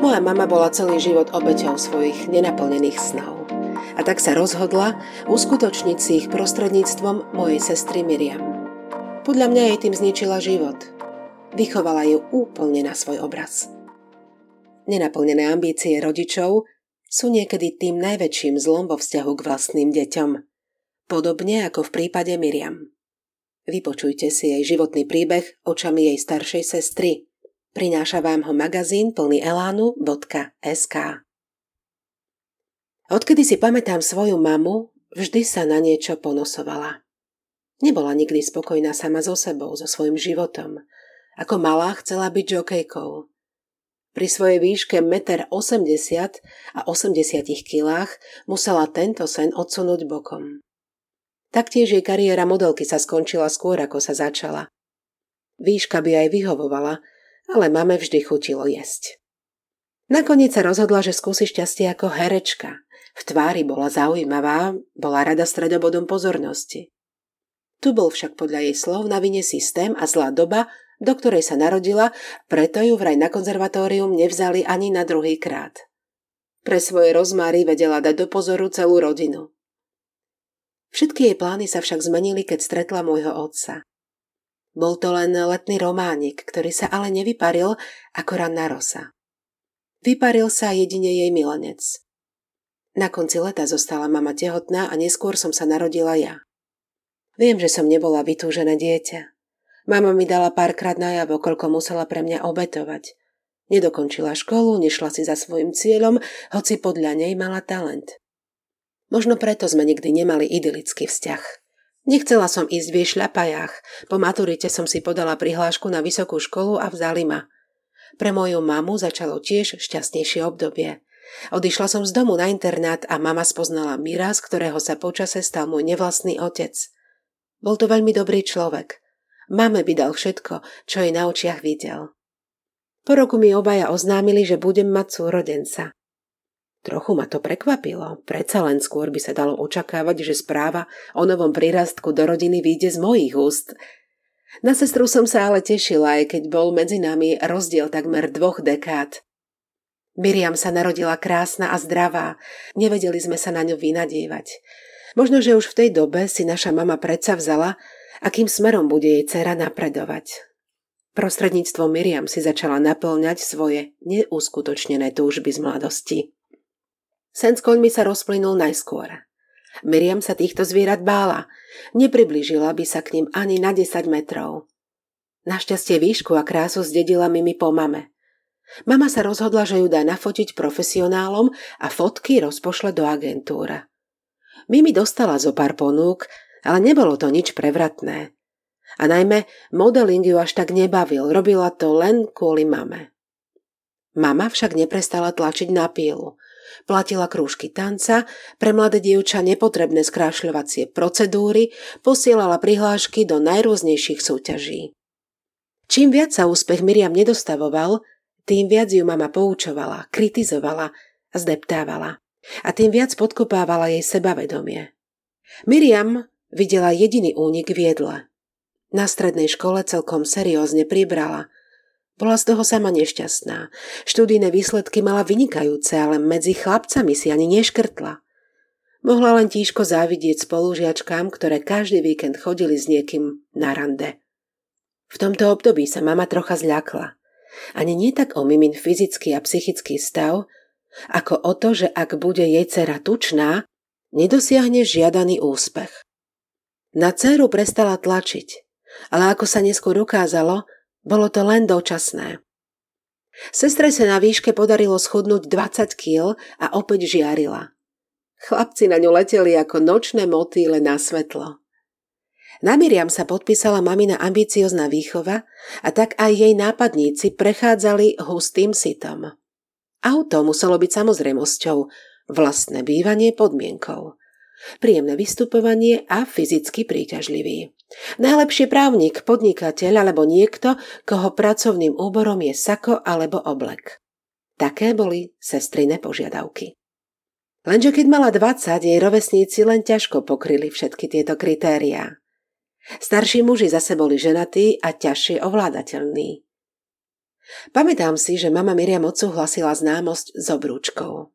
Moja mama bola celý život obeťou svojich nenaplnených snov. A tak sa rozhodla uskutočniť si ich prostredníctvom mojej sestry Miriam. Podľa mňa jej tým zničila život. Vychovala ju úplne na svoj obraz. Nenaplnené ambície rodičov sú niekedy tým najväčším zlom vo vzťahu k vlastným deťom. Podobne ako v prípade Miriam. Vypočujte si jej životný príbeh očami jej staršej sestry – Prináša vám ho magazín plný elánu.sk. Odkedy si pamätám svoju mamu, vždy sa na niečo ponosovala. Nebola nikdy spokojná sama so sebou, so svojim životom. Ako malá chcela byť žokejkou. Pri svojej výške 1,80 m a 80 kilách musela tento sen odsunúť bokom. Taktiež jej kariéra modelky sa skončila skôr, ako sa začala. Výška by aj vyhovovala, ale mame vždy chutilo jesť. Nakoniec sa rozhodla, že skúsi šťastie ako herečka. V tvári bola zaujímavá, bola rada stredobodom pozornosti. Tu bol však podľa jej slov na vine systém a zlá doba, do ktorej sa narodila, preto ju vraj na konzervatórium nevzali ani na druhý krát. Pre svoje rozmáry vedela dať do pozoru celú rodinu. Všetky jej plány sa však zmenili, keď stretla môjho otca. Bol to len letný románik, ktorý sa ale nevyparil ako ranná rosa. Vyparil sa jedine jej milenec. Na konci leta zostala mama tehotná a neskôr som sa narodila ja. Viem, že som nebola vytúžené dieťa. Mama mi dala párkrát najavo, koľko musela pre mňa obetovať. Nedokončila školu, nešla si za svojim cieľom, hoci podľa nej mala talent. Možno preto sme nikdy nemali idylický vzťah. Nechcela som ísť v jej šľapajách. Po maturite som si podala prihlášku na vysokú školu a vzali ma. Pre moju mamu začalo tiež šťastnejšie obdobie. Odišla som z domu na internát a mama spoznala Mira, z ktorého sa počase stal môj nevlastný otec. Bol to veľmi dobrý človek. Mame by dal všetko, čo jej na očiach videl. Po roku mi obaja oznámili, že budem mať súrodenca. Trochu ma to prekvapilo, predsa len skôr by sa dalo očakávať, že správa o novom prirastku do rodiny vyjde z mojich úst. Na sestru som sa ale tešila, aj keď bol medzi nami rozdiel takmer dvoch dekád. Miriam sa narodila krásna a zdravá, nevedeli sme sa na ňu vynadievať. Možno, že už v tej dobe si naša mama predsa vzala, akým smerom bude jej dcera napredovať. Prostredníctvom Miriam si začala naplňať svoje neuskutočnené túžby z mladosti. Sen s koňmi sa rozplynul najskôr. Miriam sa týchto zvierat bála. Nepriblížila by sa k ním ani na 10 metrov. Našťastie výšku a krásu zdedila Mimi po mame. Mama sa rozhodla, že ju dá nafotiť profesionálom a fotky rozpošle do agentúra. Mimi dostala zo pár ponúk, ale nebolo to nič prevratné. A najmä modeling ju až tak nebavil, robila to len kvôli mame. Mama však neprestala tlačiť na pílu – Platila krúžky tanca, pre mladé dievča nepotrebné skrášľovacie procedúry, posielala prihlášky do najrôznejších súťaží. Čím viac sa úspech Miriam nedostavoval, tým viac ju mama poučovala, kritizovala zdeptávala. A tým viac podkopávala jej sebavedomie. Miriam videla jediný únik v jedle. Na strednej škole celkom seriózne pribrala – bola z toho sama nešťastná. Študijné výsledky mala vynikajúce, ale medzi chlapcami si ani neškrtla. Mohla len tížko závidieť spolužiačkám, ktoré každý víkend chodili s niekým na rande. V tomto období sa mama trocha zľakla. Ani nie tak o mimin fyzický a psychický stav, ako o to, že ak bude jej dcera tučná, nedosiahne žiadaný úspech. Na dceru prestala tlačiť, ale ako sa neskôr ukázalo, bolo to len dočasné. Sestre sa na výške podarilo schudnúť 20 kg a opäť žiarila. Chlapci na ňu leteli ako nočné motýle na svetlo. Na Miriam sa podpísala mamina ambiciozná výchova a tak aj jej nápadníci prechádzali hustým sitom. Auto muselo byť samozrejmosťou, vlastné bývanie podmienkou. Príjemné vystupovanie a fyzicky príťažlivý. Najlepšie právnik, podnikateľ alebo niekto, koho pracovným úborom je sako alebo oblek. Také boli sestriné požiadavky. Lenže keď mala 20, jej rovesníci len ťažko pokryli všetky tieto kritériá. Starší muži zase boli ženatí a ťažšie ovládateľní. Pamätám si, že mama Miriam odsúhlasila známosť s obrúčkou.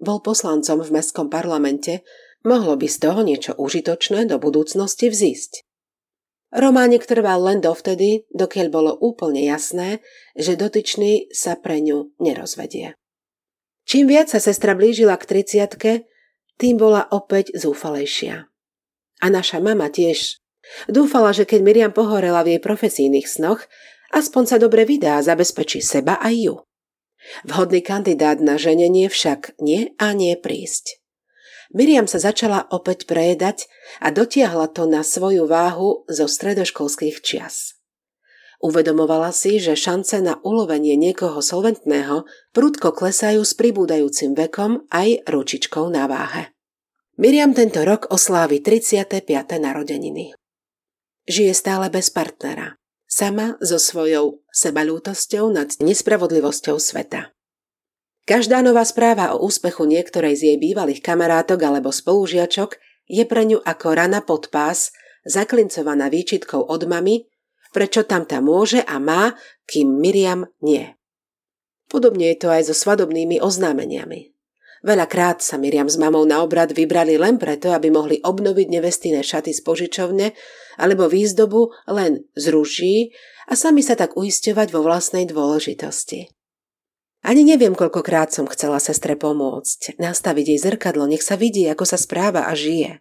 Bol poslancom v mestskom parlamente, mohlo by z toho niečo užitočné do budúcnosti vzísť. Románik trval len dovtedy, dokiaľ bolo úplne jasné, že dotyčný sa pre ňu nerozvedie. Čím viac sa sestra blížila k triciatke, tým bola opäť zúfalejšia. A naša mama tiež. Dúfala, že keď Miriam pohorela v jej profesijných snoch, aspoň sa dobre vydá a zabezpečí seba aj ju. Vhodný kandidát na ženenie však nie a nie prísť. Miriam sa začala opäť prejedať a dotiahla to na svoju váhu zo stredoškolských čias. Uvedomovala si, že šance na ulovenie niekoho solventného prudko klesajú s pribúdajúcim vekom aj ručičkou na váhe. Miriam tento rok oslávi 35. narodeniny. Žije stále bez partnera, sama so svojou sebalútosťou nad nespravodlivosťou sveta. Každá nová správa o úspechu niektorej z jej bývalých kamarátok alebo spolužiačok je pre ňu ako rana pod pás, zaklincovaná výčitkou od mamy, prečo tam tá môže a má, kým Miriam nie. Podobne je to aj so svadobnými oznámeniami. Veľakrát sa Miriam s mamou na obrad vybrali len preto, aby mohli obnoviť nevestinné šaty z požičovne alebo výzdobu len z ruží a sami sa tak uisťovať vo vlastnej dôležitosti. Ani neviem, koľkokrát som chcela sestre pomôcť, nastaviť jej zrkadlo, nech sa vidí, ako sa správa a žije.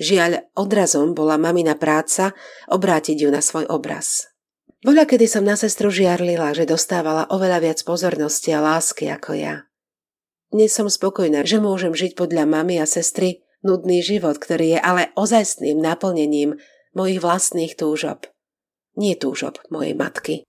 Žiaľ, odrazom bola mamina práca obrátiť ju na svoj obraz. Voľa, kedy som na sestru žiarlila, že dostávala oveľa viac pozornosti a lásky ako ja. Dnes som spokojná, že môžem žiť podľa mamy a sestry nudný život, ktorý je ale ozajstným naplnením mojich vlastných túžob. Nie túžob mojej matky.